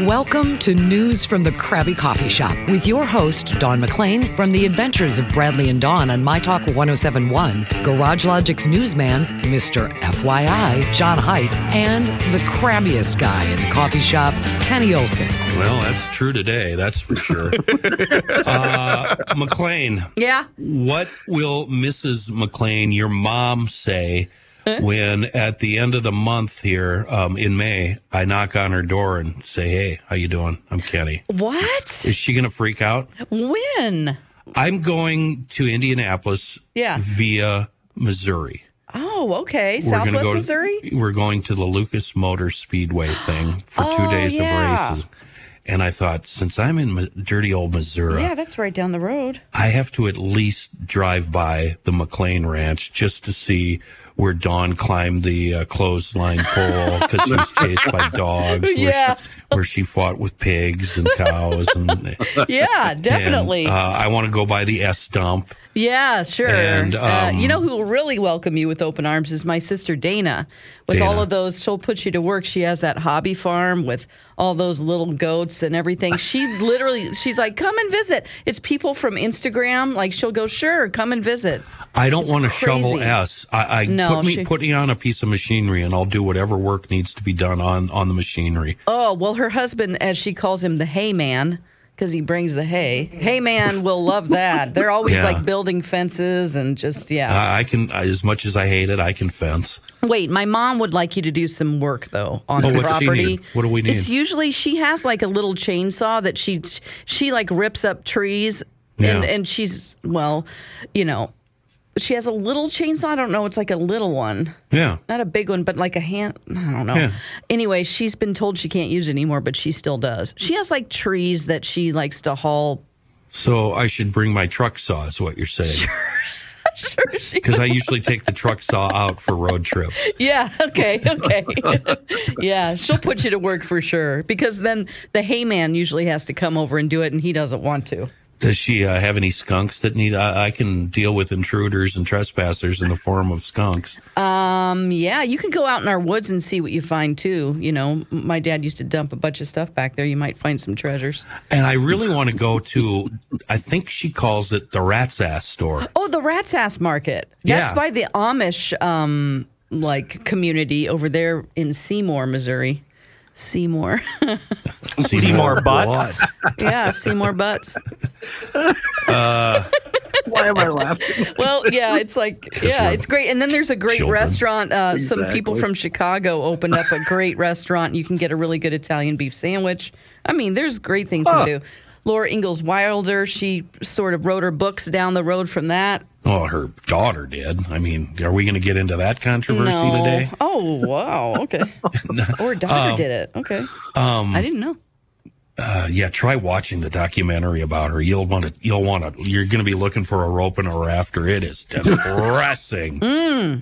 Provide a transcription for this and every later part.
Welcome to News from the Crabby Coffee Shop with your host, Dawn McLean, from the adventures of Bradley and Dawn on My Talk 1071, Garage Logic's newsman, Mr. FYI, John Height, and the crabbiest guy in the coffee shop, Kenny Olson. Well, that's true today, that's for sure. uh, McLean. Yeah. What will Mrs. McLean, your mom, say when at the end of the month here um, in May, I knock on her door and say, "Hey, how you doing? I'm Kenny." What? Is she going to freak out? When? I'm going to Indianapolis Yeah. via Missouri. Oh, okay. We're Southwest go to- Missouri? We're going to the Lucas Motor Speedway thing for two Oh, days yeah. of races. And I thought, since I'm in dirty old Missouri, Yeah, that's right down the road. I have to at least drive by the McLean Ranch just to see where Dawn climbed the uh, clothesline pole because she was chased by dogs. Where Yeah. She, where she fought with pigs and cows. And, Yeah, definitely. and, uh, I want to go by the S dump. yeah, sure. and, uh, um, you know who will really welcome you with open arms is my sister Dana. With all of those, she'll put you to work. She has that hobby farm with all those little goats and everything. She literally, she's like, come and visit. It's people from Instagram. Like, she'll go, sure, come and visit. I don't want to shovel. S. I, I No, put me she- put me on a piece of machinery, and I'll do whatever work needs to be done on on the machinery. Oh, well, her husband, as she calls him, the hay man, because he brings the hay. Hay man will love that. They're always Yeah. like building fences and just, yeah. I, I can, as much as I hate it, I can fence. Wait, my mom would like you to do some work, though, on Oh, the property. What do we need? It's usually she has like a little chainsaw that she, she like rips up trees. And, and she's, well, you know, she has a little chainsaw. I don't know. It's like a little one. Yeah. Not a big one, but like a hand. I don't know. Yeah. Anyway, she's been told she can't use it anymore, but she still does. She has like trees that she likes to haul. So I should bring my truck saw, is what you're saying. Sure, she. Because I usually take the truck saw out for road trips. Yeah. Okay. Okay. yeah, she'll put you to work for sure because then the hayman usually has to come over and do it, and he doesn't want to. Does she uh, have any skunks that need? I, I can deal with intruders and trespassers in the form of skunks. Um. Yeah, you can go out in our woods and see what you find too. You know, my dad used to dump a bunch of stuff back there. You might find some treasures. And I really want to go to. I think she calls it the Rat's Ass store. Oh, the Rat's Ass Market. That's Yeah. by the Amish um like community over there in Seymour, Missouri. Seymour. Seymour Butts. yeah, Seymour Butts. Why am I laughing? Well, yeah, it's like yeah, it's great. And then there's a great children. restaurant. Uh, Some people from Chicago opened up a great restaurant. You can get a really good Italian beef sandwich. I mean, there's great things to do. Laura Ingalls Wilder, she sort of wrote her books down the road from that. Oh, her daughter did. I mean, are we going to get into that controversy no. today? Oh, wow. Okay. or her daughter did it. Okay. Um, I didn't know. Uh, yeah, try watching the documentary about her. You'll want to. You'll want to. You're going to be looking for a rope and a rafter. It is depressing.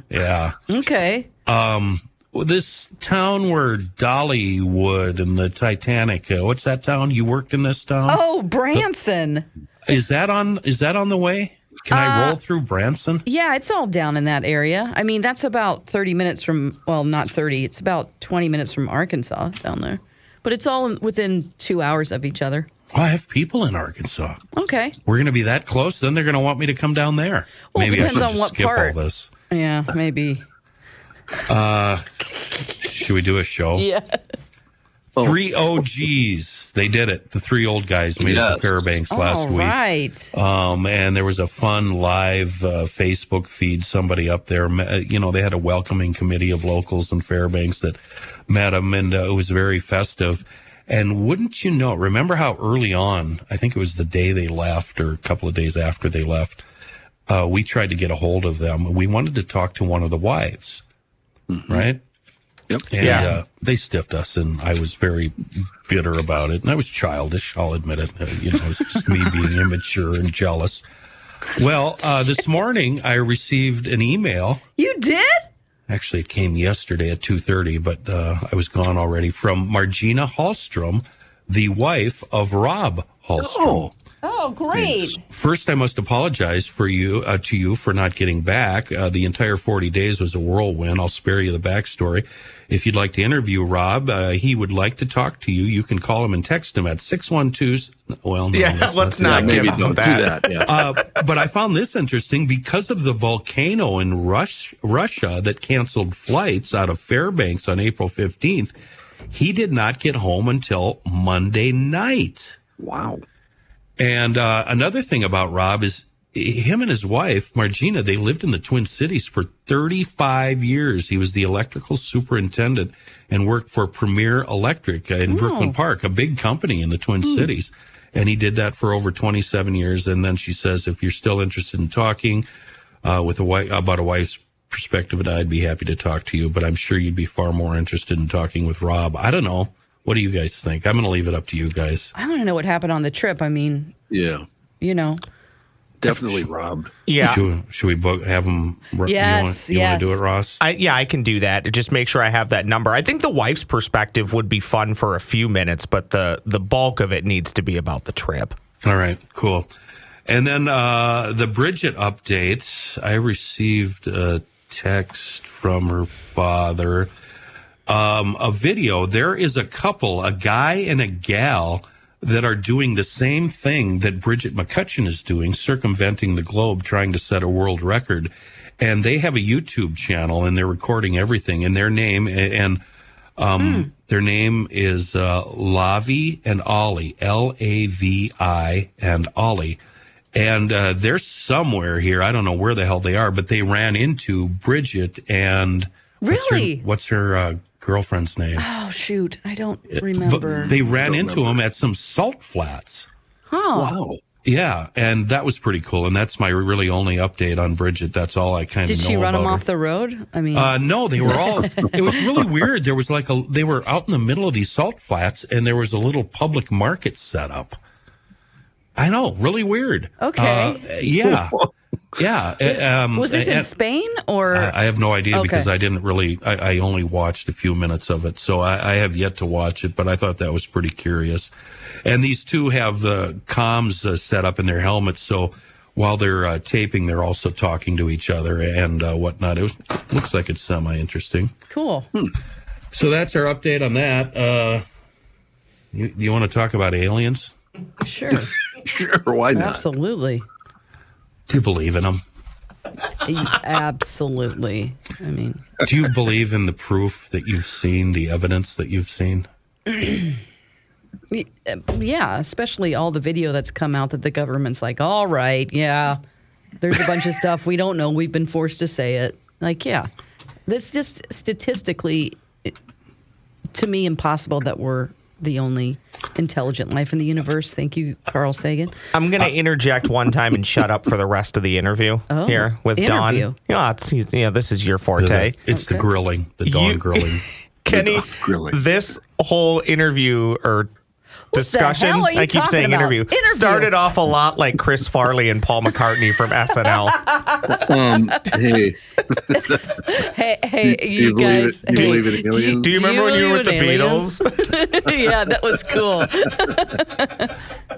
Yeah. Okay. Well, this town where Dollywood and the Titanic. Uh, what's that town? You worked in this town? Oh, Branson. Is that on? Is that on the way? Can Uh, I roll through Branson? Yeah, it's all down in that area. I mean, that's about 30 minutes from, well, not 30, it's about 20 minutes from Arkansas down there. But it's all within two hours of each other. Oh, I have people in Arkansas. Okay. We're going to be that close. Then they're going to want me to come down there. Well, it Maybe depends on what part. all this. Yeah, maybe. Should we do a show? Yeah. Three OGs. They did it. The three old guys made it to Fairbanks last all week. right. Um, and there was a fun live uh, Facebook feed. Somebody up there, uh, you know, they had a welcoming committee of locals in Fairbanks that met them, and uh, it was very festive. And wouldn't you know? Remember how early on? I think it was the day they left, or a couple of days after they left. Uh, we tried to get a hold of them. We wanted to talk to one of the wives, right? Yep. And Yeah. uh, they stiffed us, and I was very bitter about it. And I was childish, I'll admit it. Uh, you know, it was just me being immature and jealous. Well, uh, this morning I received an email. You did? Actually, it came yesterday at 2.30, but uh, I was gone already, from Margina Hallstrom, the wife of Rob Hallstrom. Oh, Oh, great. First, I must apologize for you uh, to you for not getting back. Uh, the entire 40 days was a whirlwind. I'll spare you the backstory. If you'd like to interview Rob, uh, he would like to talk to you. You can call him and text him at 612. Well, no, Yeah, let's yeah, not maybe give don't do that. that. Yeah. uh, but I found this interesting because of the volcano in Rush, Russia that canceled flights out of Fairbanks on April 15th. He did not get home until Monday night. wow. And uh, another thing about Rob is him and his wife, Margina, they lived in the Twin Cities for 35 years. He was the electrical superintendent and worked for Premier Electric in Brooklyn Park, a big company in the Twin Cities. And he did that for over 27 years. And then she says, if you're still interested in talking uh, with a wife about a wife's perspective, I'd be happy to talk to you. But I'm sure you'd be far more interested in talking with Rob. I don't know. What do you guys think? I'm going to leave it up to you guys. I want to know what happened on the trip. I mean, Yeah. you know. Definitely robbed. Yeah. Should, should we book, have them? You Yes, want, you want to do it, Ross? I, yeah, I can do that. Just make sure I have that number. I think the wife's perspective would be fun for a few minutes, but the the bulk of it needs to be about the trip. All right, cool. And then uh, the Bridget update. I received a text from her father. Um, a video. There is a couple, a guy and a gal, that are doing the same thing that Bridget McCutcheon is doing, circumventing the globe, trying to set a world record. And they have a YouTube channel, and they're recording everything. And their name and um, their name is uh, Lavi and Ollie, L A V I and Ollie. And uh, they're somewhere here. I don't know where the hell they are, but they ran into Bridget and what's her- Really? what's her, uh, girlfriend's name? Oh, shoot. I don't But remember. they ran into him at some salt flats. huh. Wow. Yeah, and that was pretty cool. And that's my really only update on Bridget. That's all I kind of Did know she run about him her. off the road? I mean, Uh, no, they were all. it was really weird. There was like a. They were out in the middle of these salt flats, and there was a little public market set up. I know, really weird. Okay. Uh, yeah, yeah. uh, Um, was this in and- Spain or? I, I have no idea Okay. because I didn't really. I, I only watched a few minutes of it, so I, I have yet to watch it. But I thought that was pretty curious. And these two have the comms uh, set up in their helmets, so while they're uh, taping, they're also talking to each other and uh, whatnot. It was, looks like it's semi interesting. cool. So that's our update on that. Uh, you, do you want to talk about aliens? Sure. Sure. Why not? Absolutely. Do you believe in them? Absolutely. I mean, Do you believe in the proof that you've seen, the evidence that you've seen? Uh, yeah, especially all the video that's come out that the government's like, all right, yeah, there's a bunch of stuff we don't know. We've been forced to say it. Like, yeah, this just statistically, it- to me, impossible that we're the only intelligent life in the universe. Thank you, Carl Sagan. I'm going to uh, interject one time and shut up for the rest of the interview Oh, here with Dawn. Yeah, it's, he's- yeah, this is your forte. It's the grilling, the dawn You- grilling. Kenny, Grilling. this whole interview or discussion, hell are you I keep saying about? interview, Interview. started off a lot like Chris Farley and Paul McCartney from SNL. Um, hey, Hey, hey, do you, you believe guys. it? Do you hey, believe in aliens? Do you remember when you were with the aliens? Beatles? yeah, that was cool.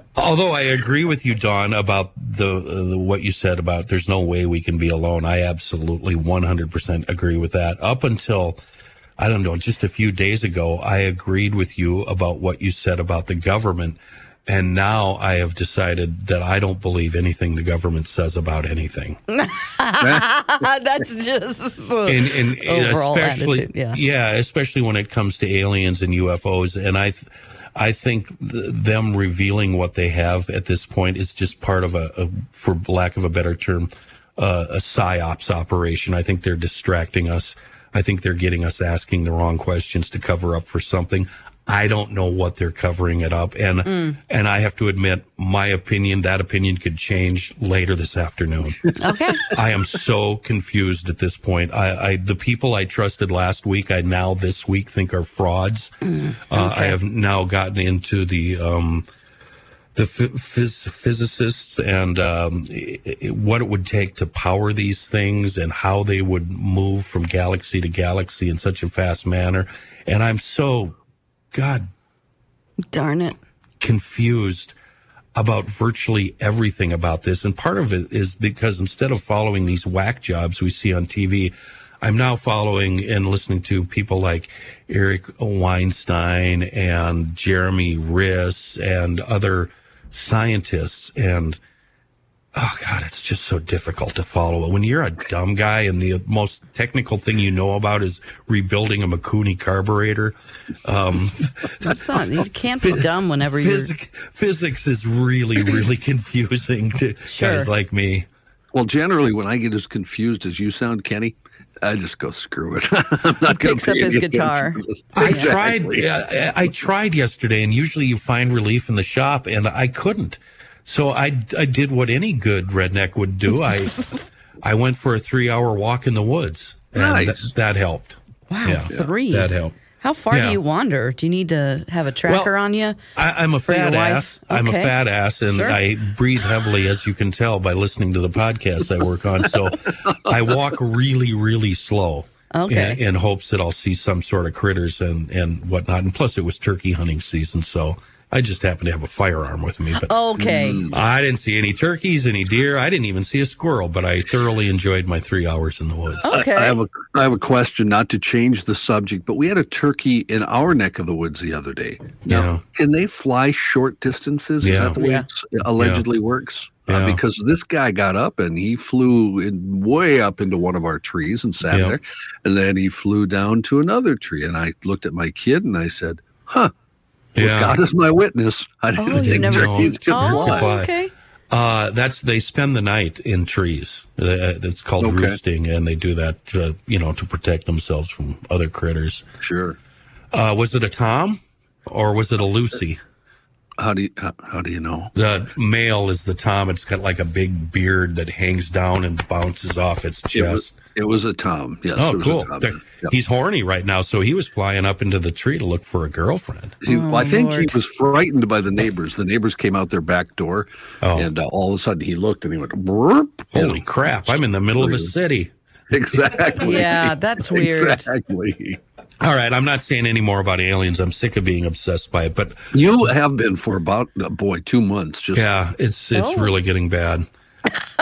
Although I agree with you, Dawn, about the, the what you said about there's no way we can be alone. I absolutely 100% agree with that. Up until I don't know, just a few days ago, I agreed with you about what you said about the government. And now I have decided that I don't believe anything the government says about anything. That's just and, and Overall especially attitude, yeah. especially when it comes to aliens and UFOs. And I, th- I think th- them revealing what they have at this point is just part of a, a for lack of a better term, uh, a psyops operation. I think they're distracting us. I think they're getting us asking the wrong questions to cover up for something. I don't know what they're covering it up, and Mm. and I have to admit, my opinion, that opinion could change later this afternoon. Okay. I am so confused at this point. I, I the people I trusted last week, I now this week think are frauds. Mm, uh, I have now gotten into the um, the ph- phys- physicists and um, what it would take to power these things and how they would move from galaxy to galaxy in such a fast manner. And I'm so, God Darn it. confused about virtually everything about this. And part of it is because instead of following these whack jobs we see on TV, I'm now following and listening to people like Eric Weinstein and Jeremy Riss and other scientists. And oh God, it's just so difficult to follow. When you're a dumb guy and the most technical thing you know about is rebuilding a Mikuni carburetor, um, That's not, you can't be dumb whenever you're. Physics is really, really confusing to Sure. guys like me. Well, generally, when I get as confused as you sound, Kenny, I just go screw it. I'm not going to picks up his guitar. I tried. I, I tried yesterday, and usually you find relief in the shop, and I couldn't. So I, I did what any good redneck would do. I I went for a three hour walk in the woods, and Nice. th- that helped. Wow, Yeah, three. that helped. How far Yeah. do you wander? Do you need to have a tracker Well, on you? I, I'm a fat ass. I'm a fat ass, and Sure. I breathe heavily, as you can tell by listening to the podcast I work on. So I walk really, really slow. Okay. In, in hopes that I'll see some sort of critters and and whatnot. And plus, it was turkey hunting season, so I just happened to have a firearm with me. But Okay. I didn't see any turkeys, any deer. I didn't even see a squirrel. But I thoroughly enjoyed my three hours in the woods. Okay. I have a I have a question, not to change the subject, but we had a turkey in our neck of the woods the other day. Now, Yeah. can they fly short distances? Is Yeah. that the way Yeah. it allegedly works? Uh, Yeah. because this guy got up and he flew in, way up into one of our trees and sat Yeah. there, and then he flew down to another tree. And I looked at my kid and I said, "Huh." With Yeah. God as my witness, I didn't Oh, think never turkeys could Oh, fly. fly. okay. Uh, that's they spend the night in trees. Uh, it's called Okay. roosting, and they do that, uh, you know, to protect themselves from other critters. Sure. Uh, was it a Tom or was it a Lucy? How do you how, how do you know? The male is the Tom. It's got like a big beard that hangs down and bounces off its It was, chest. it was a Tom. Yes. Oh, it was cool. A tom. Yep. He's horny right now, so he was flying up into the tree to look for a girlfriend. He, well, I think Oh, Lord. he was frightened by the neighbors. The neighbors came out their back door, Oh. and uh, all of a sudden he looked and he went, "Burp!" Holy crap! I'm in the middle of a city. Exactly. Yeah, that's weird. Exactly. All right, I'm not saying any more about aliens. I'm sick of being obsessed by it, but You have been for about, uh, boy, two months. Just yeah, it's it's Oh. really getting bad.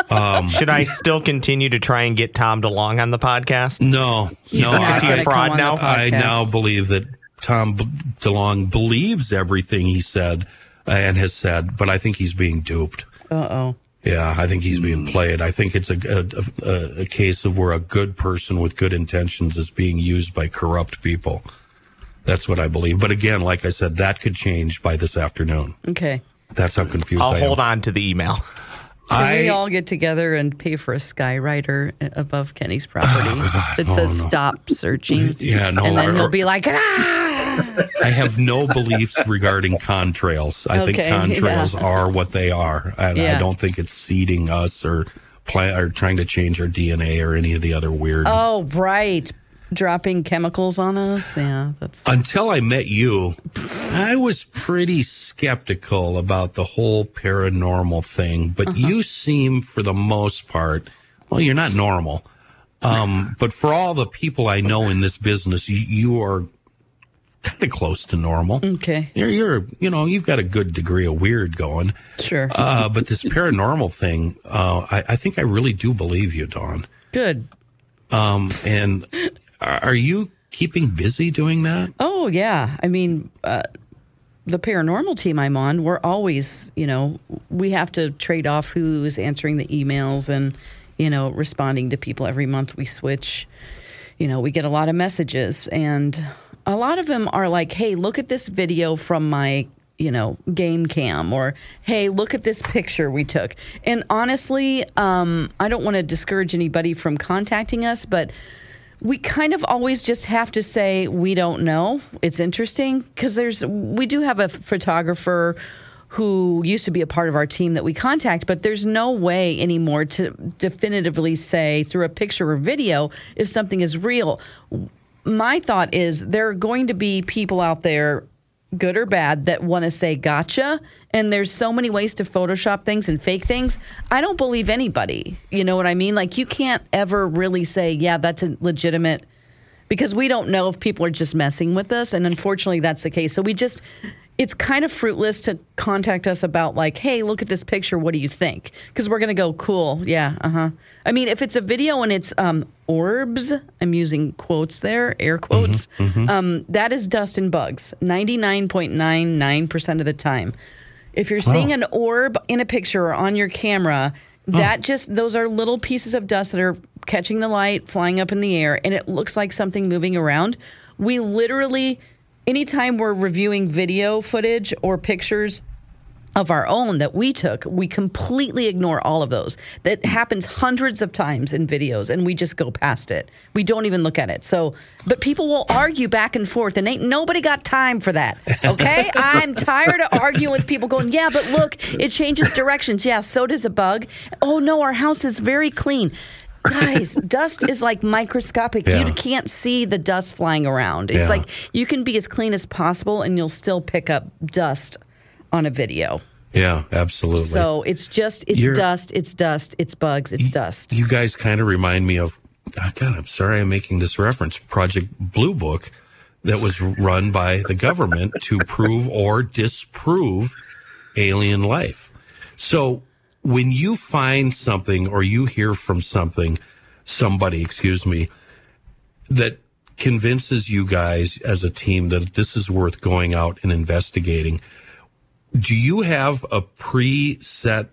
Um, Should I still continue to try and get Tom DeLonge on the podcast? No, He's no, is he a fraud come on the now? I now believe that Tom DeLonge believes everything he said and has said, but I think he's being duped. Uh oh. Yeah, I think he's being played. I think it's a, a, a, a case of where a good person with good intentions is being used by corrupt people. That's what I believe. But again, like I said, that could change by this afternoon. Okay. That's how confused I'll I am. hold on to the email. Can I, we all get together and pay for a skywriter above Kenny's property that says "Stop searching"? Yeah, no, And then or- he'll be like, "Ah!" I have no beliefs regarding contrails. I think contrails yeah. are what they are, and I don't think it's seeding us or pla- or trying to change our DNA or any of the other weird. Oh, right. Dropping chemicals on us. Yeah, that's. Until I met you, I was pretty skeptical about the whole paranormal thing, but Uh-huh. you seem, for the most part, well, you're not normal. Um, but for all the people I know in this business, you, you are kind of close to normal. Okay. You're, you're, you know, you've got a good degree of weird going. Sure. Uh, but this paranormal thing, uh, I, I think I really do believe you, Dawn. Good. Um, and are you keeping busy doing that? Oh, yeah. I mean, uh, the paranormal team I'm on, we're always, you know, we have to trade off who is answering the emails and, you know, responding to people every month. We switch. You know, we get a lot of messages, and a lot of them are like, hey, look at this video from my, you know, game cam, or hey, look at this picture we took. And honestly, um, I don't want to discourage anybody from contacting us, but we kind of always just have to say we don't know. It's interesting because there's we do have a photographer who used to be a part of our team that we contact, but there's no way anymore to definitively say through a picture or video if something is real. My thought is there are going to be people out there good or bad that want to say gotcha and there's so many ways to photoshop things and fake things. I don't believe anybody you know what i mean? Like you can't ever really say yeah that's a legitimate because we don't know if people are just messing with us and unfortunately that's the case. So we just it's kind of fruitless to contact us about like hey look at this picture what do you think? Because we're going to go cool yeah uh-huh. I mean if it's a video and it's um, orbs i'm using quotes there air quotes Um, that is dust and bugs 99.99% of the time. If you're seeing an orb in a picture or on your camera that just those are little pieces of dust that are catching the light flying up in the air and it looks like something moving around. We literally anytime we're reviewing video footage or pictures of our own that we took, we completely ignore all of those. That happens hundreds of times in videos and we just go past it. We don't even look at it. So, but people will argue back and forth and ain't nobody got time for that. Okay? I'm tired of arguing with people going, "Yeah, but look, it changes directions." Yeah, so does a bug. Oh no, our house is very clean. Guys, dust is like microscopic. Yeah. You can't see the dust flying around. It's Yeah. like you can be as clean as possible and you'll still pick up dust on a video. Yeah, absolutely. So it's just it's You're- dust, it's dust, it's bugs, it's dust. You guys kind of remind me of, oh God, I'm sorry I'm making this reference, Project Blue Book that was run by the government to prove or disprove alien life. So when you find something or you hear from something, somebody, excuse me, that convinces you guys as a team that this is worth going out and investigating, do you have a preset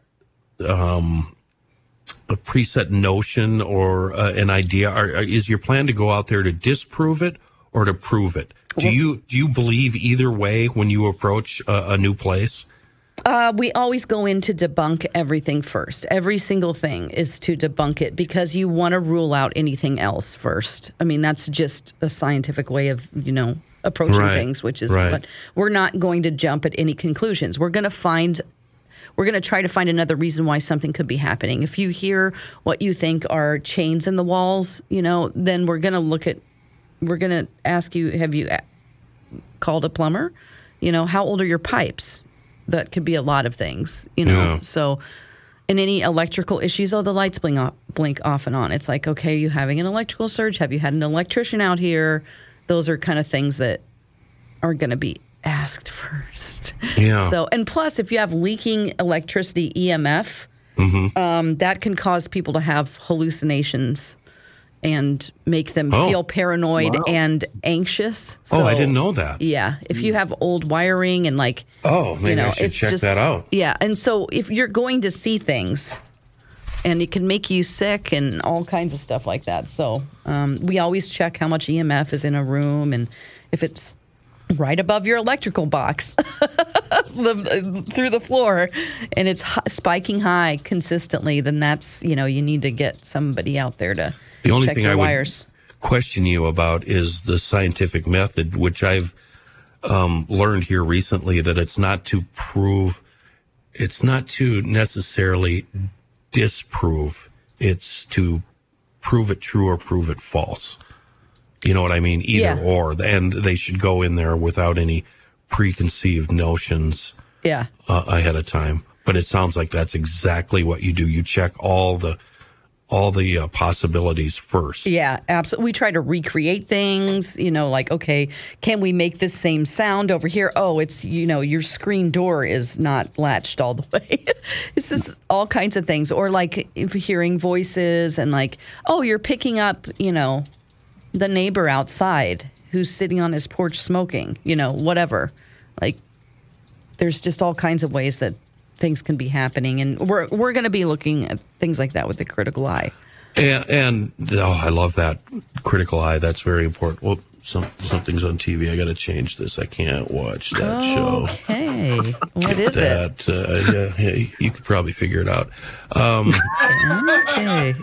a preset notion or uh, an idea? Or is your plan to go out there to disprove it or to prove it? Do you do you believe either way when you approach a, a new place? Uh, we always go in to debunk everything first. Every single thing is to debunk it because you want to rule out anything else first. I mean, that's just a scientific way of, you know, approaching Right, things, which is right. what we're not going to jump at any conclusions. We're going to find we're going to try to find another reason why something could be happening. If you hear what you think are chains in the walls, you know, then we're going to look at we're going to ask you have you a- called a plumber? You know, how old are your pipes? That could be a lot of things, you know. Yeah. So, and any electrical issues, oh, the lights blink off, blink off and on. It's like, okay, are you having an electrical surge? Have you had an electrician out here? Those are kind of things that are going to be asked first. Yeah. So, and plus, if you have leaking electricity EMF, Mm-hmm. um, that can cause people to have hallucinations and make them Oh. feel paranoid Wow. and anxious. oh, I didn't know that. yeah, if you have old wiring and like, Oh, maybe you know, I should it's check just, that out. Yeah, and so if you're going to see things, and it can make you sick and all kinds of stuff like that. So um, we always check how much EMF is in a room and if it's right above your electrical box the, through the floor and it's spiking high consistently, then that's you know you need to get somebody out there to The only check thing I would question you about is the scientific method, which I've um, learned here recently that it's not to prove, it's not to necessarily disprove, it's to prove it true or prove it false. You know what I mean? Either Yeah. or. And they should go in there without any preconceived notions Yeah. uh, ahead of time. But it sounds like that's exactly what you do. You check all the all the uh, possibilities first. Yeah, absolutely. We try to recreate things, you know, like, okay, can we make this same sound over here? Oh, it's, you know, your screen door is not latched all the way. it's just all kinds of things. Or like hearing voices and like, oh, you're picking up, you know, the neighbor outside who's sitting on his porch smoking, you know, whatever. Like, there's just all kinds of ways that things can be happening. And we're, we're going to be looking at things like that with the critical eye. And, and oh, I love that critical eye. That's very important. Well, some, something's on TV. I got to change this. I can't watch that show. Okay. What is it? That uh, yeah, yeah, you could probably figure it out. Um, Okay.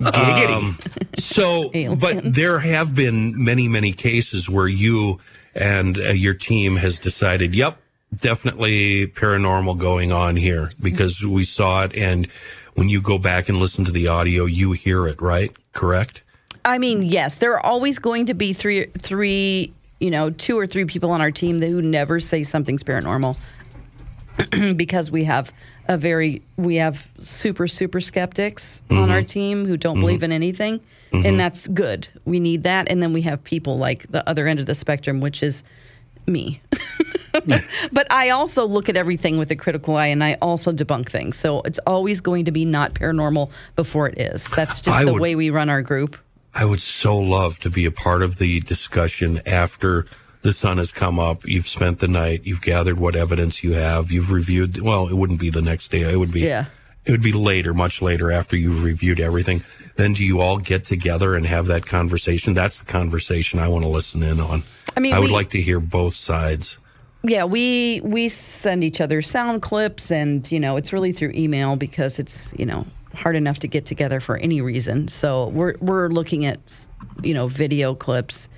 Giggity. so, but there have been many, many cases where you and uh, your team has decided, yep, definitely paranormal going on here because we saw it. And when you go back and listen to the audio, you hear it, right? Correct? I mean, yes, there are always going to be three, three, you know, two or three people on our team that who never say something's paranormal because we have a very, we have super, super skeptics on our mm-hmm. team who don't mm-hmm. believe in anything. And mm-hmm. that's good. We need that. And then we have people like the other end of the spectrum, which is me. but I also look at everything with a critical eye and I also debunk things. So it's always going to be not paranormal before it is. That's just I the would- way we run our group. I would so love to be a part of the discussion after the sun has come up. You've spent the night. You've gathered what evidence you have. You've reviewed. Well, it wouldn't be the next day. It would be. Yeah. It would be later, much later after you've reviewed everything. Then do you all get together and have that conversation? That's the conversation I want to listen in on. I mean, I would we- like to hear both sides. Yeah, we we send each other sound clips, and you know it's really through email because it's you know hard enough to get together for any reason. So we're we're looking at you know video clips.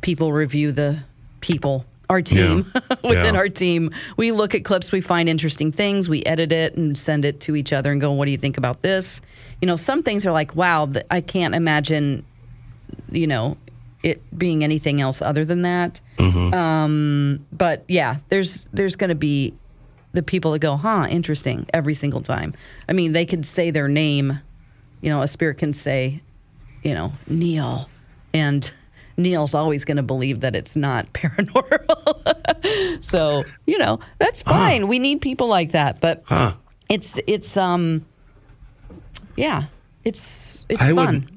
People review the people, our team within Yeah. our team. We look at clips, we find interesting things, we edit it and send it to each other and go, "What do you think about this?" You know, some things are like, "Wow, I can't imagine." You know, it being anything else other than that but yeah, there's there's going to be the people that go, huh, interesting, every single time. I mean, they could say their name, you know, a spirit can say, you know, Neil, and Neil's always going to believe that it's not paranormal. so you know, that's fine. We need people like that, but Huh. it's it's um, yeah, it's it's I fun. would.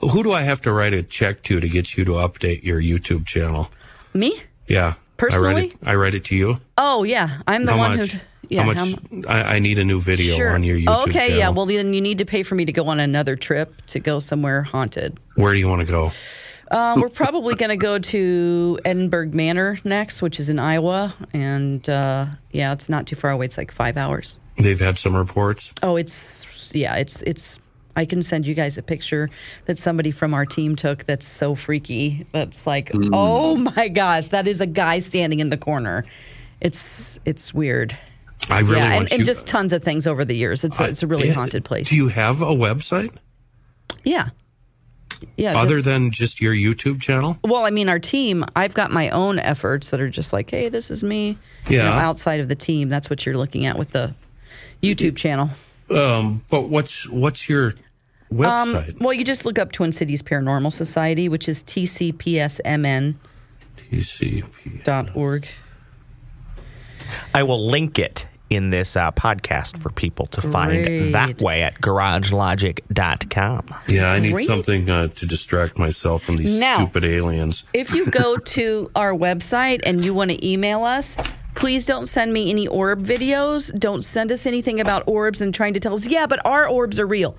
Who do I have to write a check to to get you to update your YouTube channel? Me? Yeah. I Personally? write it. I write it to you. Oh yeah, I'm the how one much? who. Yeah, how how much? mu- I, I need a new video on your YouTube channel. okay, channel. yeah. Well, then you need to pay for me to go on another trip to go somewhere haunted. Where do you want to go? Uh, we're probably going to go to Edinburgh Manor next, which is in Iowa, and uh, yeah, it's not too far away. It's like five hours. They've had some reports. Oh, it's yeah, it's it's. I can send you guys a picture that somebody from our team took. That's so freaky. That's like, oh my gosh, that is a guy standing in the corner. It's it's weird. I really yeah, want and, you. and just tons of things over the years. It's a, it's a really Yeah. haunted place. Do you have a website Yeah. Yeah. other just- than just your YouTube channel? well, I mean, our team, I've got my own efforts that are just like, hey, this is me. You know, Yeah. outside of the team. That's what you're looking at with the YouTube channel. Um, but what's what's your website? Well, you just look up Twin Cities Paranormal Society, which is tcpsmn.org. TCP. I will link it in this uh, podcast for people to find that way at garagelogic.com. Yeah, I need Great. something uh, to distract myself from these Now- stupid aliens. If you go to our website and you want to email us, please don't send me any orb videos. Don't send us anything about orbs and trying to tell us, yeah, but our orbs are real.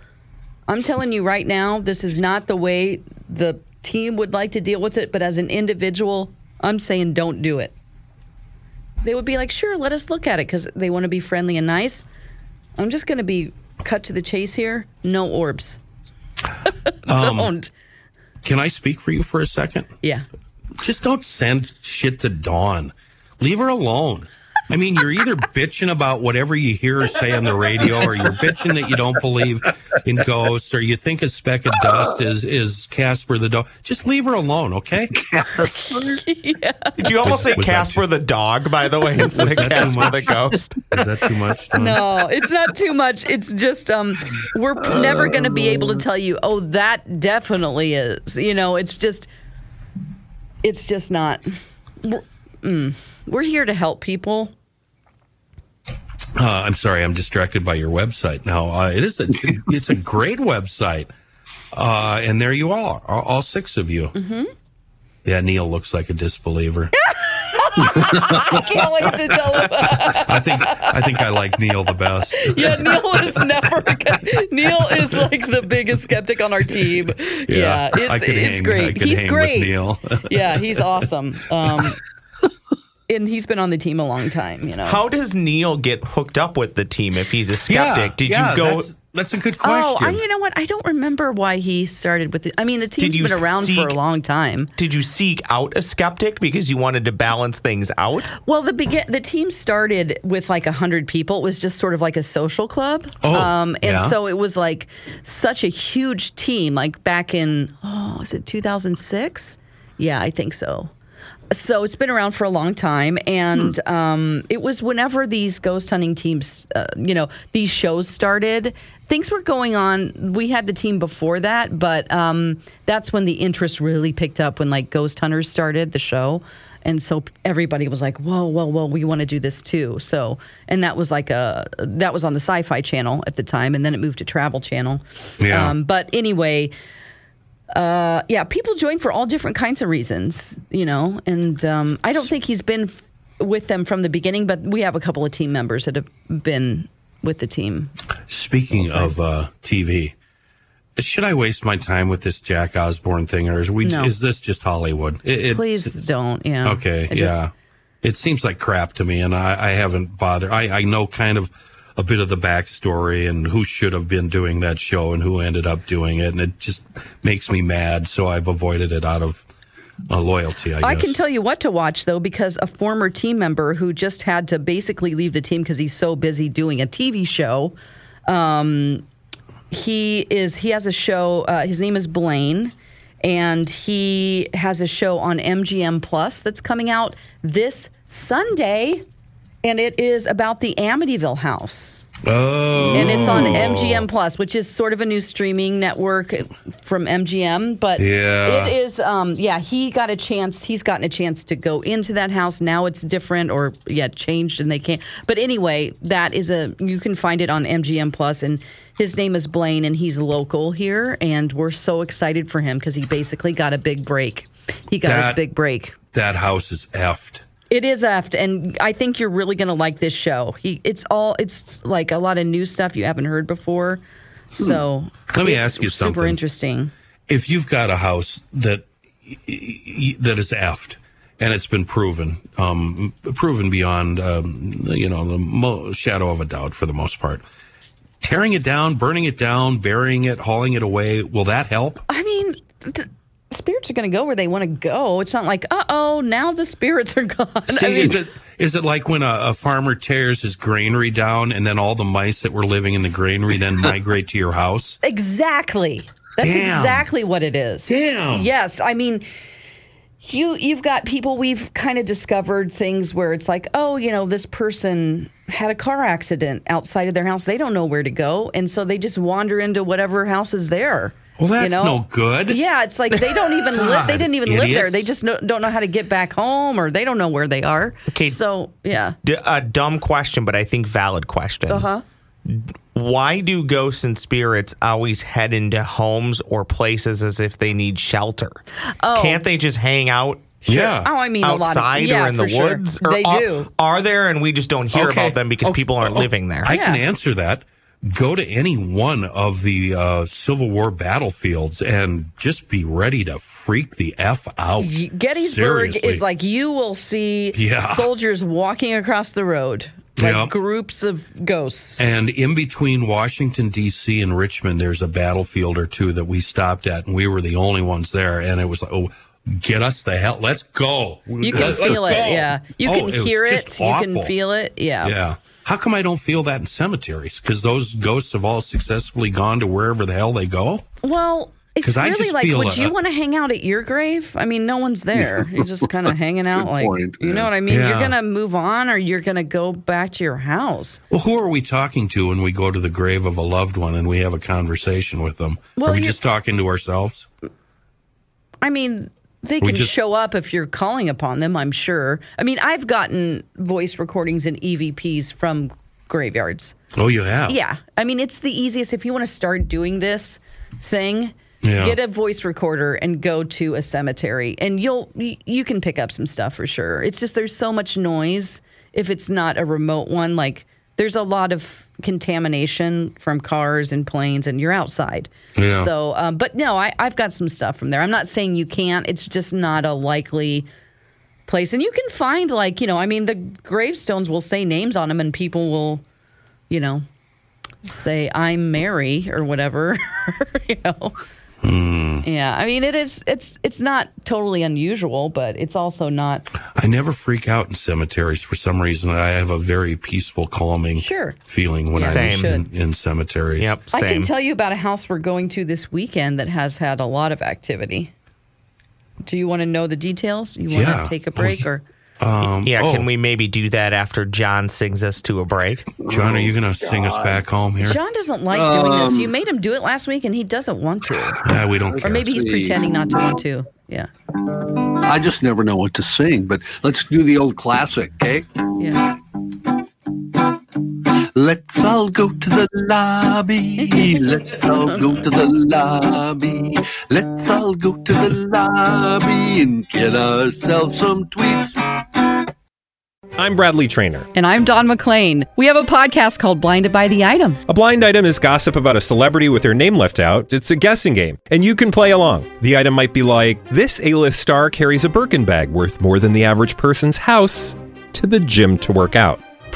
I'm telling you right now, this is not the way the team would like to deal with it, but as an individual, I'm saying don't do it. They would be like, sure, let us look at it because they want to be friendly and nice. I'm just going to be cut to the chase here. No orbs. Um, don't. Can I speak for you for a second? Yeah. Just don't send shit to Dawn. Leave her alone. I mean, you're either bitching about whatever you hear or say on the radio, or you're bitching that you don't believe in ghosts, or you think a speck of dust is is Casper the dog. Just leave her alone, okay? Yeah. Did you almost say was that Casper the dog, by the way, instead of Casper the ghost? Is that too much? Dawn? No, it's not too much. It's just um, we're p- never going to be able to tell you. Oh, that definitely is. You know, it's just, it's just not. We're, mm, we're here to help people. Uh, I'm sorry, I'm distracted by your website now. Uh, it is a it's a great website, uh, and there you are, all, all six of you. Mm-hmm. Yeah, Neil looks like a disbeliever. I can't wait to tell him. I think I think I like Neil the best. Yeah, Neil is never. Neil is like the biggest skeptic on our team. Yeah, I it's could it's hang- I great. could He's hang with great. Neil. yeah, he's awesome. Um, and he's been on the team a long time. You know. How does Neil get hooked up with the team if he's a skeptic? Yeah, Did yeah, you go? That's, that's a good Oh, question. I, you know what? I don't remember why he started with it. I mean, the team's you been around for a long time. Did you seek out a skeptic because you wanted to balance things out? Well, the begin the team started with like hundred people. It was just sort of like a social club. Oh, um, and yeah. so it was like such a huge team. Like back in oh, was it two thousand six? Yeah, I think so. So it's been around for a long time, and um, it was whenever these ghost hunting teams, uh, you know, these shows started. Things were going on. We had the team before that, but um, that's when the interest really picked up when like Ghost Hunters started the show, and so everybody was like, "Whoa, whoa, whoa, we want to do this too." So, and that was like a that was on the Sci-Fi Channel at the time, and then it moved to Travel Channel. Yeah. Um, but anyway, uh, yeah, people join for all different kinds of reasons, you know. And um, I don't think he's been f- with them from the beginning, but we have a couple of team members that have been with the team. Speaking of uh, TV, should I waste my time with this Jack Osbourne thing, or is we No. is this just Hollywood? It, it's- Please don't. Yeah. Okay, It just- yeah. It seems like crap to me, and I, I haven't bothered. I, I know kind of a bit of the backstory and who should have been doing that show and who ended up doing it, and it just makes me mad. So I've avoided it out of uh, loyalty. I, I can tell you what to watch though, because a former team member who just had to basically leave the team because he's so busy doing a TV show. Um, he is he has a show. Uh, his name is Blaine, and he has a show on MGM Plus that's coming out this Sunday, and it is about the Amityville house. Oh, and it's on MGM Plus, which is sort of a new streaming network from MGM. But Yeah. it is, um, yeah. He got a chance. He's gotten a chance to go into that house. Now it's different, or yeah, changed, and they can't. But anyway, that is a you can find it on MGM Plus, and his name is Blaine, and he's local here, and we're so excited for him because he basically got a big break. He got his big break. that house is effed. It is effed, and I think you're really going to like this show. He, it's all, it's like a lot of new stuff you haven't heard before. So Let me ask you something. Super interesting. if you've got a house that that is effed and it's been proven um, proven beyond um, you know the mo- shadow of a doubt for the most part tearing it down burning it down burying it hauling it away will that help I mean, spirits are going to go where they want to go. It's not like, uh oh, now the spirits are gone. See, I mean, is it is it like when a, a farmer tears his granary down and then all the mice that were living in the granary then migrate to your house Exactly. That's Damn. exactly what it is. Damn. Yes, I mean you you've got people we've kind of discovered things where it's like, "Oh, you know, this person had a car accident outside of their house. They don't know where to go, and so they just wander into whatever house is there." Well, that's you know? no good. Yeah, it's like they don't even live. They didn't even live there. They just no, don't know how to get back home, or they don't know where they are. Okay. So yeah, D- a dumb question, but I think valid question. uh huh. Why do ghosts and spirits always head into homes or places as if they need shelter? Oh. Can't they just hang out yeah Oh, I mean, a lot outside of yeah, or in the sure. woods? Or They are, do. Are there and we just don't hear Okay. about them because Okay. people aren't Oh, living there? I can answer that. Go to any one of the uh, Civil War battlefields and just be ready to freak the f out. Gettysburg Seriously. is like you will see Yeah. soldiers walking across the road, like Yeah. groups of ghosts. And in between Washington D.C. and Richmond, there's a battlefield or two that we stopped at, and we were the only ones there. And it was like, oh, get us the hell, let's go. You can Let's feel it, go. yeah. You Oh, can was hear it. You can feel it. Yeah. Yeah. How come I don't feel that in cemeteries? Because those ghosts have all successfully gone to wherever the hell they go. Well, it's 'Cause I really just like, would a- you want to hang out at your grave? I mean, no one's there. You're just kind of hanging out, like point, you know what I mean. You're gonna move on, or you're gonna go back to your house. Well, who are we talking to when we go to the grave of a loved one and we have a conversation with them? Well, are we just talking to ourselves? I mean, they can just- show up if you're calling upon them, I'm sure. I mean, I've gotten voice recordings and EVPs from graveyards. Oh, you have? Yeah. I mean, it's the easiest. If you want to start doing this thing, Yeah. Get a voice recorder and go to a cemetery, and you'll you can pick up some stuff for sure. It's just there's so much noise if it's not a remote one. Like there's a lot of contamination from cars and planes, and you're outside. Yeah. So, um, but no, I, I've got some stuff from there. I'm not saying you can't. It's just not a likely place, and you can find like you know, I mean, the gravestones will say names on them, and people will, you know, say I'm Mary or whatever, you know. Mm. Yeah, I mean it is. It's it's not totally unusual, but it's also not. I never freak out in cemeteries for some reason. I have a very peaceful, calming Sure. feeling when Same. I'm in, in cemeteries. Yep, same. I can tell you about a house we're going to this weekend that has had a lot of activity. Do you want to know the details? You want Yeah. to take a Oh, break yeah. or? Um, yeah, oh, can we maybe do that after John sings us to a break? John, are you going to sing us back home here? John doesn't like doing this. Um, You made him do it last week, and he doesn't want to, Ah, we don't or care. maybe he's pretending not to want to. Yeah, I just never know what to sing, but let's do the old classic, okay? yeah. Let's all go to the lobby. Let's all go to the lobby. Let's all go to the lobby and get ourselves some tweets. I'm Bradley Trainer. And I'm Don McClain. We have a podcast called Blinded by the Item. A blind item is gossip about a celebrity with their name left out. It's a guessing game, and you can play along. The item might be like this: A-list star carries a Birkin bag worth more than the average person's house to the gym to work out.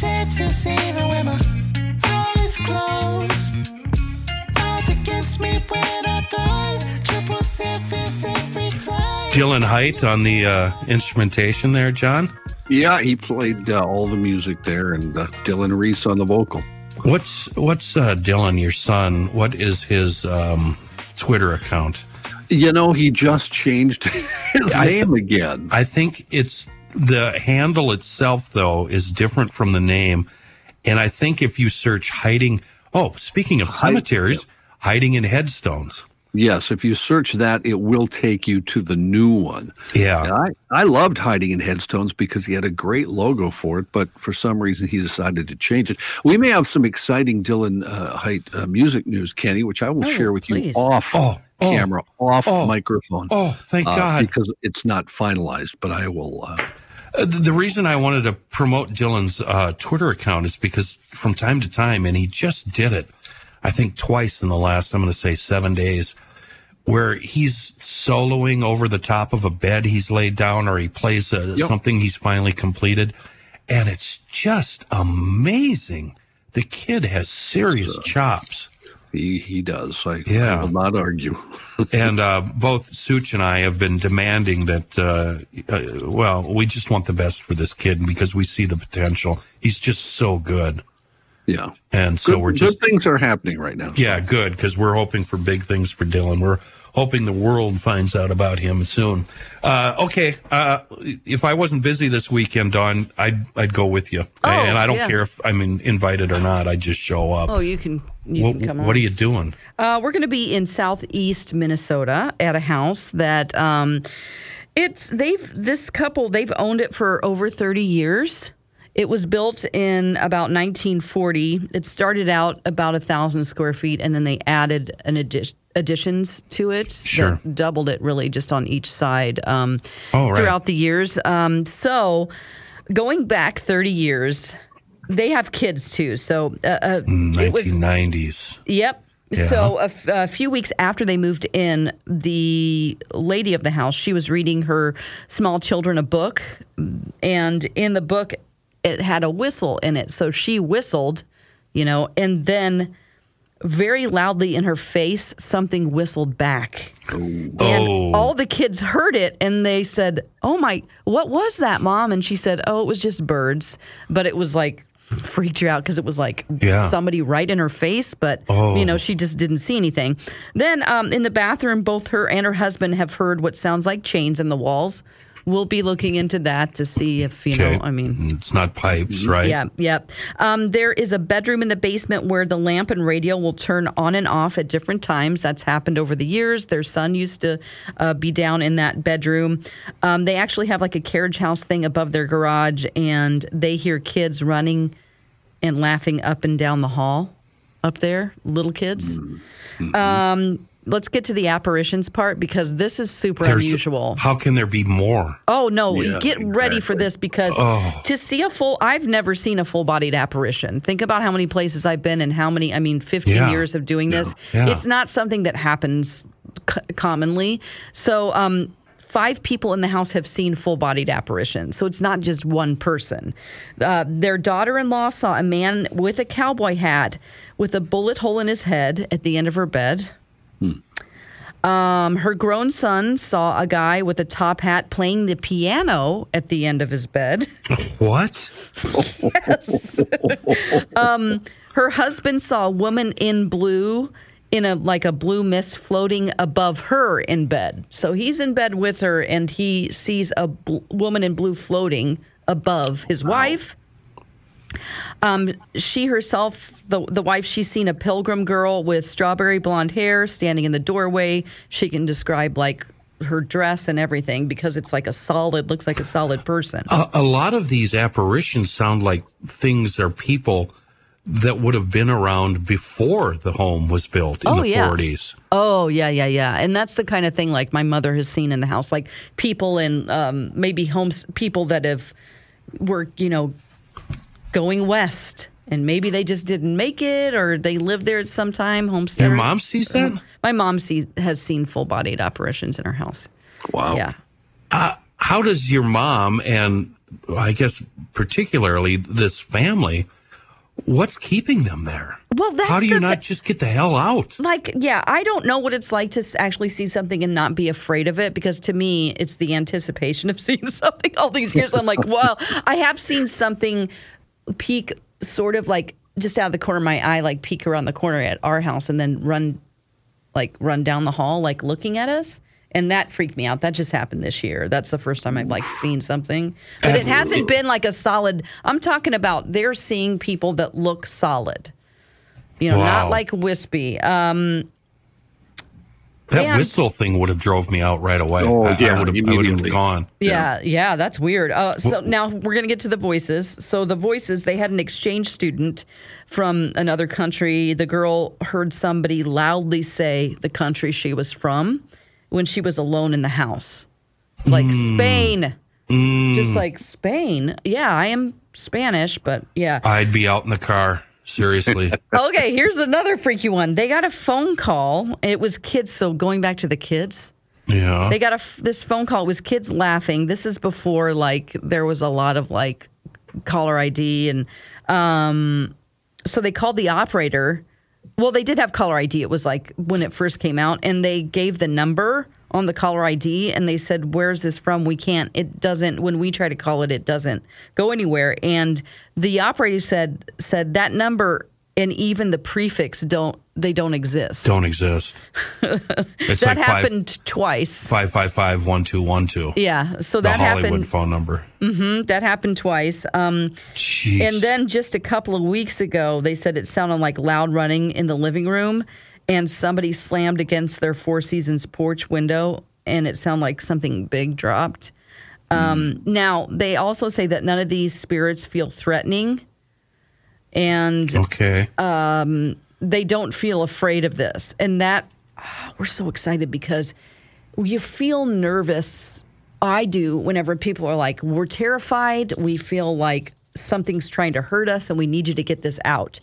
Chances even when my eyes closed. Odds against me when I don't. Triple sevens every time. Dylan Height on the uh, instrumentation there, John. Yeah, he played uh, all the music there, and uh, Dylan Reese on the vocal. What's what's uh, Dylan, your son? What is his um, Twitter account? You know, he just changed his I name again. I think it's the handle itself, though, is different from the name. And I think if you search hiding, oh, speaking of cemeteries, hiding in headstones. Yes, if you search that, it will take you to the new one. Yeah. And I, I loved hiding in headstones because he had a great logo for it, but for some reason he decided to change it. We may have some exciting Dylan uh, Height uh, music news, Kenny, which I will Oh, share with please. you off Oh, oh, camera, off oh, microphone. Oh, thank uh, God. because it's not finalized, but I will. Uh, the, the reason I wanted to promote Dylan's uh, Twitter account is because from time to time, and he just did it, I think twice in the last, I'm going to say seven days, where he's soloing over the top of a bed he's laid down or he plays uh Yep. something he's finally completed. And it's just amazing. The kid has serious chops. He he does. I, Yeah. I will not argue. and uh, both Such and I have been demanding that. Uh, uh, well, we just want the best for this kid because we see the potential. He's just so good, yeah. and so good, we're just good things are happening right now. yeah, good because we're hoping for big things for Dylan. We're hoping the world finds out about him soon. Uh, okay, uh, if I wasn't busy this weekend, Dawn, I'd I'd go with you, Oh, and I don't yeah. care if I'm in, invited or not. I just show up. Oh, you can you what, can come on. what are you doing? Uh, we're going to be in southeast Minnesota at a house that um, it's they've this couple they've owned it for over 30 years. It was built in about 1940. It started out about a thousand square feet, and then they added an addition additions to it Sure. that doubled it really just on each side um, Oh, right. throughout the years. Um, so going back 30 years, they have kids too. So uh, uh, it was 1990s. Yep. Yeah. So a, f- a few weeks after they moved in, the lady of the house she was reading her small children a book, and in the book it had a whistle in it. So she whistled, you know, and then very loudly in her face something whistled back. And Oh. all the kids heard it and they said, "Oh my, what was that, mom?" And she said, "Oh, it was just birds, but it was like freaked her out because it was like Yeah. somebody right in her face, but Oh. you know she just didn't see anything. Then um, in the bathroom, both her and her husband have heard what sounds like chains in the walls. We'll be looking into that to see if you Okay. know. I mean, It's not pipes, right? yeah, yeah. Um, there is a bedroom in the basement where the lamp and radio will turn on and off at different times. That's happened over the years. Their son used to uh, be down in that bedroom. Um, they actually have like a carriage house thing above their garage, and they hear kids running and laughing up and down the hall up there, little kids. Um, let's get to the apparitions part because this is super There's- unusual. How can there be more? Oh no! Yeah, Get ready for this because Oh. to see a full, I've never seen a full-bodied apparition. Think about how many places I've been and how many. I mean, fifteen Yeah. years of doing this. Yeah. It's not something that happens c- commonly. So, um, five people in the house have seen full-bodied apparitions. So it's not just one person. Uh, their daughter-in-law saw a man with a cowboy hat with a bullet hole in his head at the end of her bed. Um, her grown son saw a guy with a top hat playing the piano at the end of his bed. What? Yes. Her husband saw a woman in blue in a like a blue mist floating above her in bed. So he's in bed with her and he sees a bl- woman in blue floating above his wife. Um, she herself, the the wife, she's seen a pilgrim girl with strawberry blonde hair standing in the doorway. She can describe like her dress and everything because it's like a solid, looks like a solid person. A, a lot of these apparitions sound like things or people that would have been around before the home was built in Oh, the yeah. 40s. Oh yeah, yeah, yeah, and that's the kind of thing like my mother has seen in the house, like people in um, maybe homes, people that have were you know going west, and maybe they just didn't make it, or they lived there at some time. Homestead. Your mom sees that? Um, my mom see, has seen full bodied apparitions in her house. Wow. Yeah. Uh, how does your mom and I guess particularly this family, what's keeping them there? Well, that's How do you the not just get the hell out? like yeah i don't know what it's like to actually see something and not be afraid of it because to me it's the anticipation of seeing something all these years i'm like wow i have seen something peek sort of like just out of the corner of my eye like peek around the corner at our house and then run like run down the hall like looking at us. And that freaked me out. That just happened this year. That's the first time i've like seen something. But it hasn't been like a solid i'm talking about they're seeing people that look solid. You know not like wispy. Um That And- whistle thing would have drove me out right away. Oh, I, yeah, I would have, I would have gone. Yeah, yeah, that's weird. Uh, so now we're going to get to the voices. So the voices, they had an exchange student from another country. The girl heard somebody loudly say the country she was from when she was alone in the house, like Hmm. Spain. Just like Spain. Yeah, I am Spanish, but yeah. I'd be out in the car. Seriously. Okay, here's another freaky one. They got a phone call. It was kids. So going back to the kids. yeah. They got a f- this phone call. It was kids laughing. This is before like there was a lot of like caller ID and um, so they called the operator. Well, they did have caller ID. It was like when it first came out, and they gave the number on the caller ID, and they said, "Where's this from? We can't. It doesn't. When we try to call it, it doesn't go anywhere." And the operator said said that number and even the prefix don't they don't exist. Don't exist. That like happened twice. five five five one two one two. Yeah, so The that Hollywood happened. phone number. Mm-hmm, that happened twice. Um, and then just a couple of weeks ago, they said it sounded like loud running in the living room, and somebody slammed against their Four Seasons porch window, and it sounded like something big dropped. Um, Now they also say that none of these spirits feel threatening, and okay. they don't feel afraid of this. And that ah, we're so excited because you feel nervous. I do whenever people are like, we're terrified. We feel like something's trying to hurt us and we need you to get this out.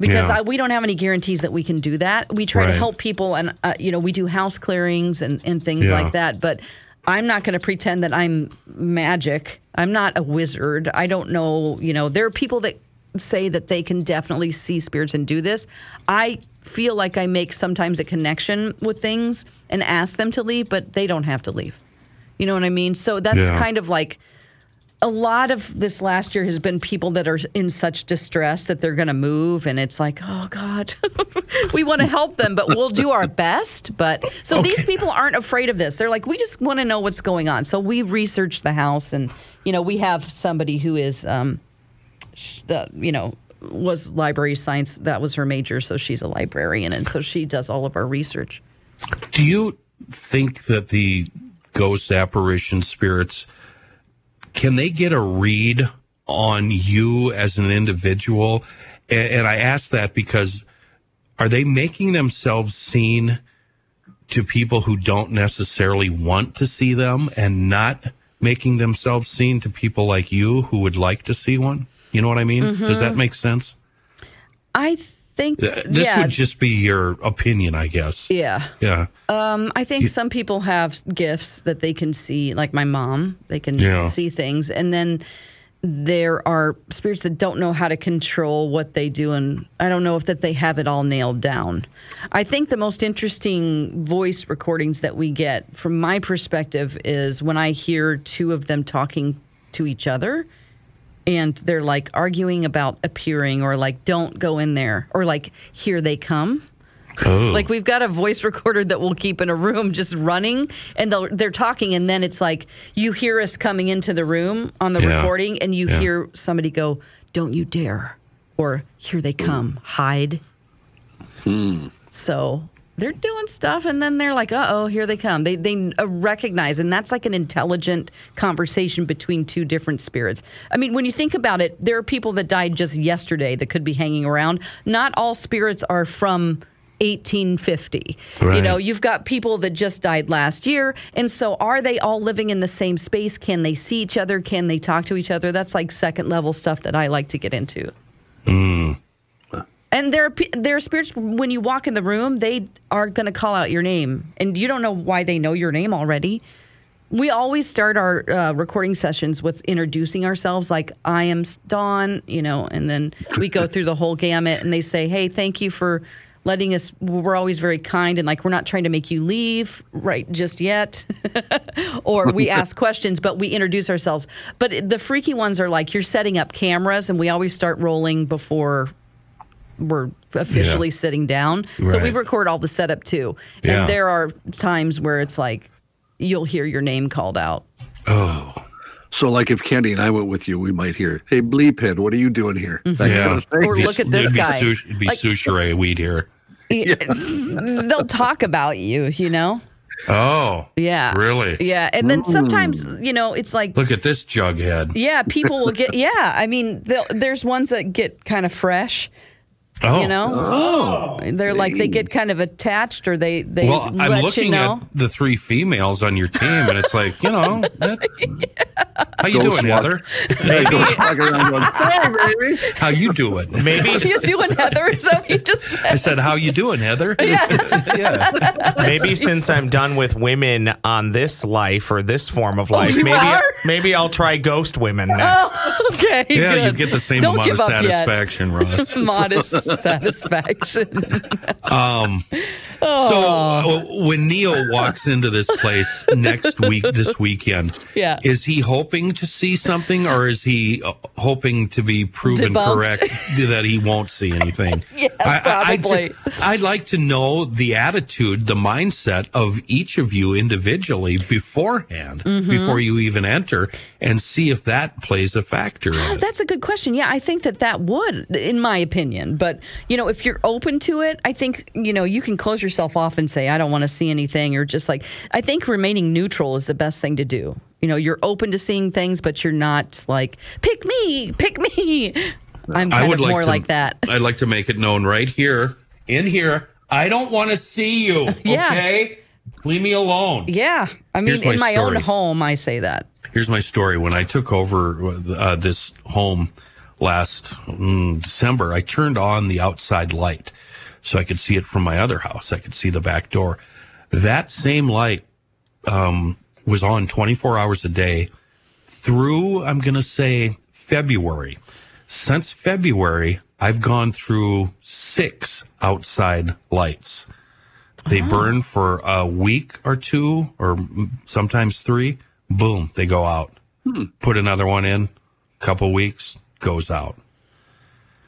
Because Yeah. I, we don't have any guarantees that we can do that. We try to help people and, uh, you know, we do house clearings and, and things Yeah. like that. But I'm not going to pretend that I'm magic. I'm not a wizard. I don't know. You know, there are people that say that they can definitely see spirits and do this. I feel like I make sometimes a connection with things and ask them to leave, but they don't have to leave. You know what I mean? So that's Yeah. kind of like a lot of this last year has been people that are in such distress that they're going to move, and it's like, oh God, we want to help them, but we'll do our best. But so these people aren't afraid of this. They're like, we just want to know what's going on. So we researched the house, and you know, we have somebody who is, um, uh, you know. Was library science that was her major, so she's a librarian, and so she does all of our research. Do you think that the ghost apparition spirits can they get a read on you as an individual? And, and I ask that because are they making themselves seen to people who don't necessarily want to see them and not making themselves seen to people like you who would like to see one? You know what I mean? Does that mm-hmm. make sense? I think, Uh, This yeah, would just be your opinion, I guess. yeah. Yeah. Um, I think some people have gifts that they can see, like my mom, they can Yeah. see things. And then there are spirits that don't know how to control what they do. And I don't know if that they have it all nailed down. I think the most interesting voice recordings that we get, from my perspective, is when I hear two of them talking to each other and they're like arguing about appearing or like, don't go in there or like, here they come. Oh. Like we've got a voice recorder that we'll keep in a room just running, and they'll, they're talking, and then it's like you hear us coming into the room on the Yeah. recording, and you Yeah. hear somebody go, "Don't you dare!" or "Here they come, hide." Hmm. So they're doing stuff, and then they're like, "Uh oh, here they come." They they uh, recognize, and that's like an intelligent conversation between two different spirits. I mean, when you think about it, there are people that died just yesterday that could be hanging around. Not all spirits are from 1850. You know, you've got people that just died last year, and so are they all living in the same space? Can they see each other? Can they talk to each other? That's like second level stuff that I like to get into. And there are there are spirits when you walk in the room, they are going to call out your name, and you don't know why they know your name already. We always start our uh, recording sessions with introducing ourselves, like "I am Dawn," you know, and then we go through the whole gamut, and they say, "Hey, thank you for letting us." We're always very kind, and like we're not trying to make you leave right just yet, or we ask questions, but we introduce ourselves. But the freaky ones are like you're setting up cameras, and we always start rolling before we're officially Yeah. sitting down. So we record all the setup too. Yeah. And there are times where it's like you'll hear your name called out. Oh, So, like if Candy and I went with you, we might hear, "Hey, Bleephead, what are you doing here?" That yeah. kind of thing. Or look at this It'd be guy. Sush- it'd be Like- Sushere weed here. They'll talk about you, you know? Oh, Yeah. Really? Yeah. And then sometimes, hmm. you know, it's like Look at this jughead. yeah, people will get yeah, I mean, there's ones that get kind of fresh, Oh, you know? Oh. They're like they get kind of attached or they they Well, let I'm looking you know. at the three females on your team, and it's like, you know, that- how you Ghost doing, walk. Heather? Hey, go walk around going, How you doing? Maybe What are you doing, Heather? Is that what you just I said? said, how you doing, Heather? yeah. maybe since I'm done with women on this life or this form of oh, life, Oh, maybe are? maybe I'll try ghost women oh, next. Okay. Yeah, you get the same Don't amount of give up yet. satisfaction, Ross. modest satisfaction. So uh, when Neil walks into this place next week, this weekend, Yeah. is he hoping to see something, or is he uh, hoping to be proven Debunked. correct that he won't see anything? Yeah, I, probably. would like to know the attitude, the mindset of each of you individually beforehand, Mm-hmm. before you even enter, and see if that plays a factor. in Oh, that's a good question. Yeah, I think that that would, in my opinion. But, you know, if you're open to it, I think, you know, you can close yourself off and say, I don't want to see anything, or just like, I think remaining neutral is the best thing to do. You know, you're open to seeing things, but you're not like, pick me, pick me. I'm I kind would of like more to, like that. I'd like to make it known right here, in here. I don't want to see you. Yeah. Okay, leave me alone. Yeah. I mean, my in my own home, I say that. Here's my story. When I took over uh, this home last mm, December, I turned on the outside light so I could see it from my other house. I could see the back door. That same light um, was on 24 hours a day through, I'm going to say, February. Since February, I've gone through six outside lights. They burn for a week or two, or sometimes three. Boom, they go out. put another one in, couple weeks, goes out.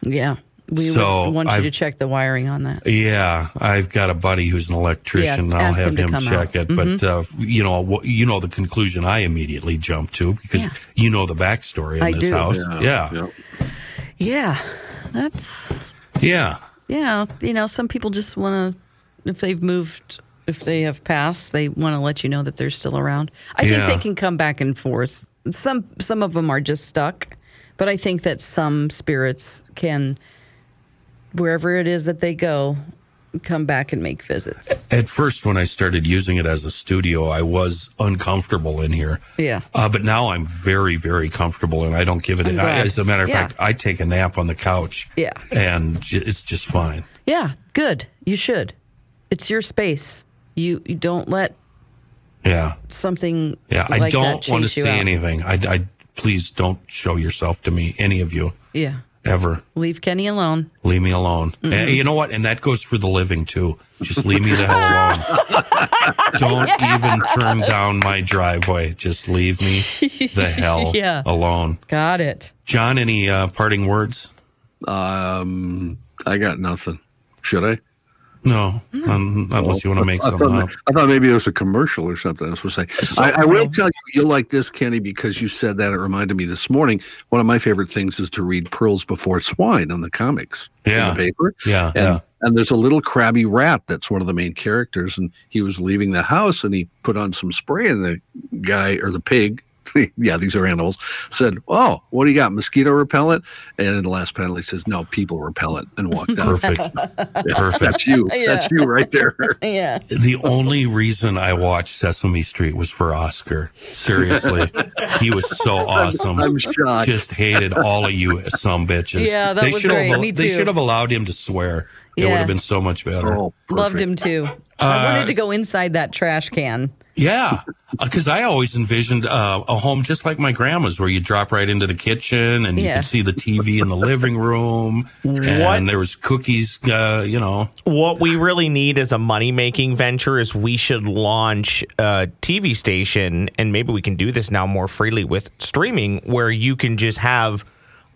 Yeah. We So, want you I've- to check the wiring on that. Yeah, I've got a buddy who's an electrician. Yeah, I'll have him him, check out. Mm-hmm. it. But uh, you know, wh- you know the conclusion I immediately jump to because Yeah. you know the backstory in I this do. house. Yeah. Yeah, yeah. Yeah. That's yeah. yeah, you know, some people just want to if they've moved if they have passed, they want to let you know that they're still around. I think they can come back and forth. Some some of them are just stuck, but I think that some spirits can wherever it is that they go come back and make visits. At first, when I started using it as a studio, I was uncomfortable in here. Yeah. Uh, but now I'm very, very comfortable, and I don't give it. I'm I, as a matter of Yeah. fact, I take a nap on the couch. Yeah. and j- it's just fine. Yeah, good. You should. It's your space. You you don't let Yeah, something yeah. I like that don't want to see anything. I, I please don't show yourself to me, any of you, Yeah. ever. Leave Kenny alone. Leave me alone. Mm-hmm. And you know what? And that goes for the living too. Just leave me the hell alone. Don't even turn down my driveway. Just leave me the hell Yeah. alone. Got it. John, any uh, parting words? Um, I got nothing. Should I? No, um, unless you want to make I something thought, up. I thought maybe it was a commercial or something. I was supposed to say. I, I will tell you, you'll like this, Kenny, because you said that. It reminded me this morning. One of my favorite things is to read "Pearls Before Swine" on the comics Yeah. in the paper. Yeah, And, yeah. and there's a little crabby rat that's one of the main characters, and he was leaving the house and he put on some spray, and the guy or the pig. yeah, these are animals. Said, "Oh, what do you got? Mosquito repellent?" And in the last panel, he says, "No, people repellent," and walked out. Perfect. Perfect. That's you. That's you right there. Yeah. The only reason I watched Sesame Street was for Oscar. Seriously, he was so awesome. I'm shocked. Just hated all of you, some bitches. Yeah, that they was great. have. Me They should have allowed him to swear. It Yeah. would have been so much better. Oh, Loved him too. I Uh, wanted to go inside that trash can. Yeah, because I always envisioned uh, a home just like my grandma's, where you drop right into the kitchen and you can see the TV in the living room, and there was cookies. Uh, you know, What we really need as a money making venture is we should launch a TV station, and maybe we can do this now more freely with streaming, where you can just have,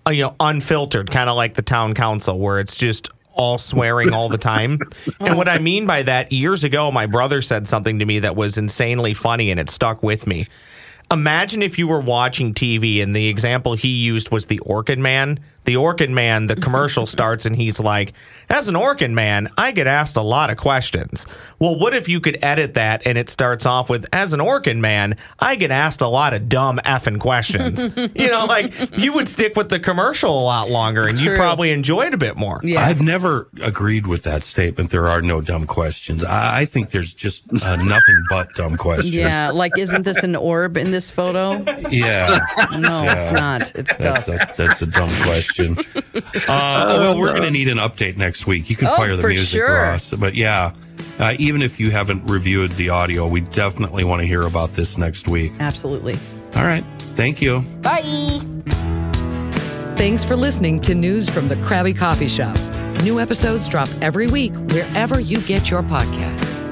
uh, you know, unfiltered, kind of like the town council, where it's just all swearing all the time. and what I mean by that, years ago, my brother said something to me that was insanely funny, and it stuck with me. Imagine if you were watching TV and the example he used was the Orkin Man. The Orkin Man, the commercial starts and he's like, As an Orkin Man, I get asked a lot of questions. Well, what if you could edit that and it starts off with, As an Orkin Man, I get asked a lot of dumb effing questions? you know, like you would stick with the commercial a lot longer and you True. probably enjoy it a bit more. Yeah. I've never agreed with that statement. There are no dumb questions. I, I think there's just uh, nothing but dumb questions. Yeah, like isn't this an orb in this photo? yeah. No, it's not. It's That's dust. a, that's a dumb question. Uh, well, we're going to need an update next week. You can Oh, fire the for music, sure. Ross. But yeah, uh, even if you haven't reviewed the audio, we definitely want to hear about this next week. Absolutely. All right. Thank you. Bye. Thanks for listening to News from the Crabby Coffee Shop. New episodes drop every week wherever you get your podcasts.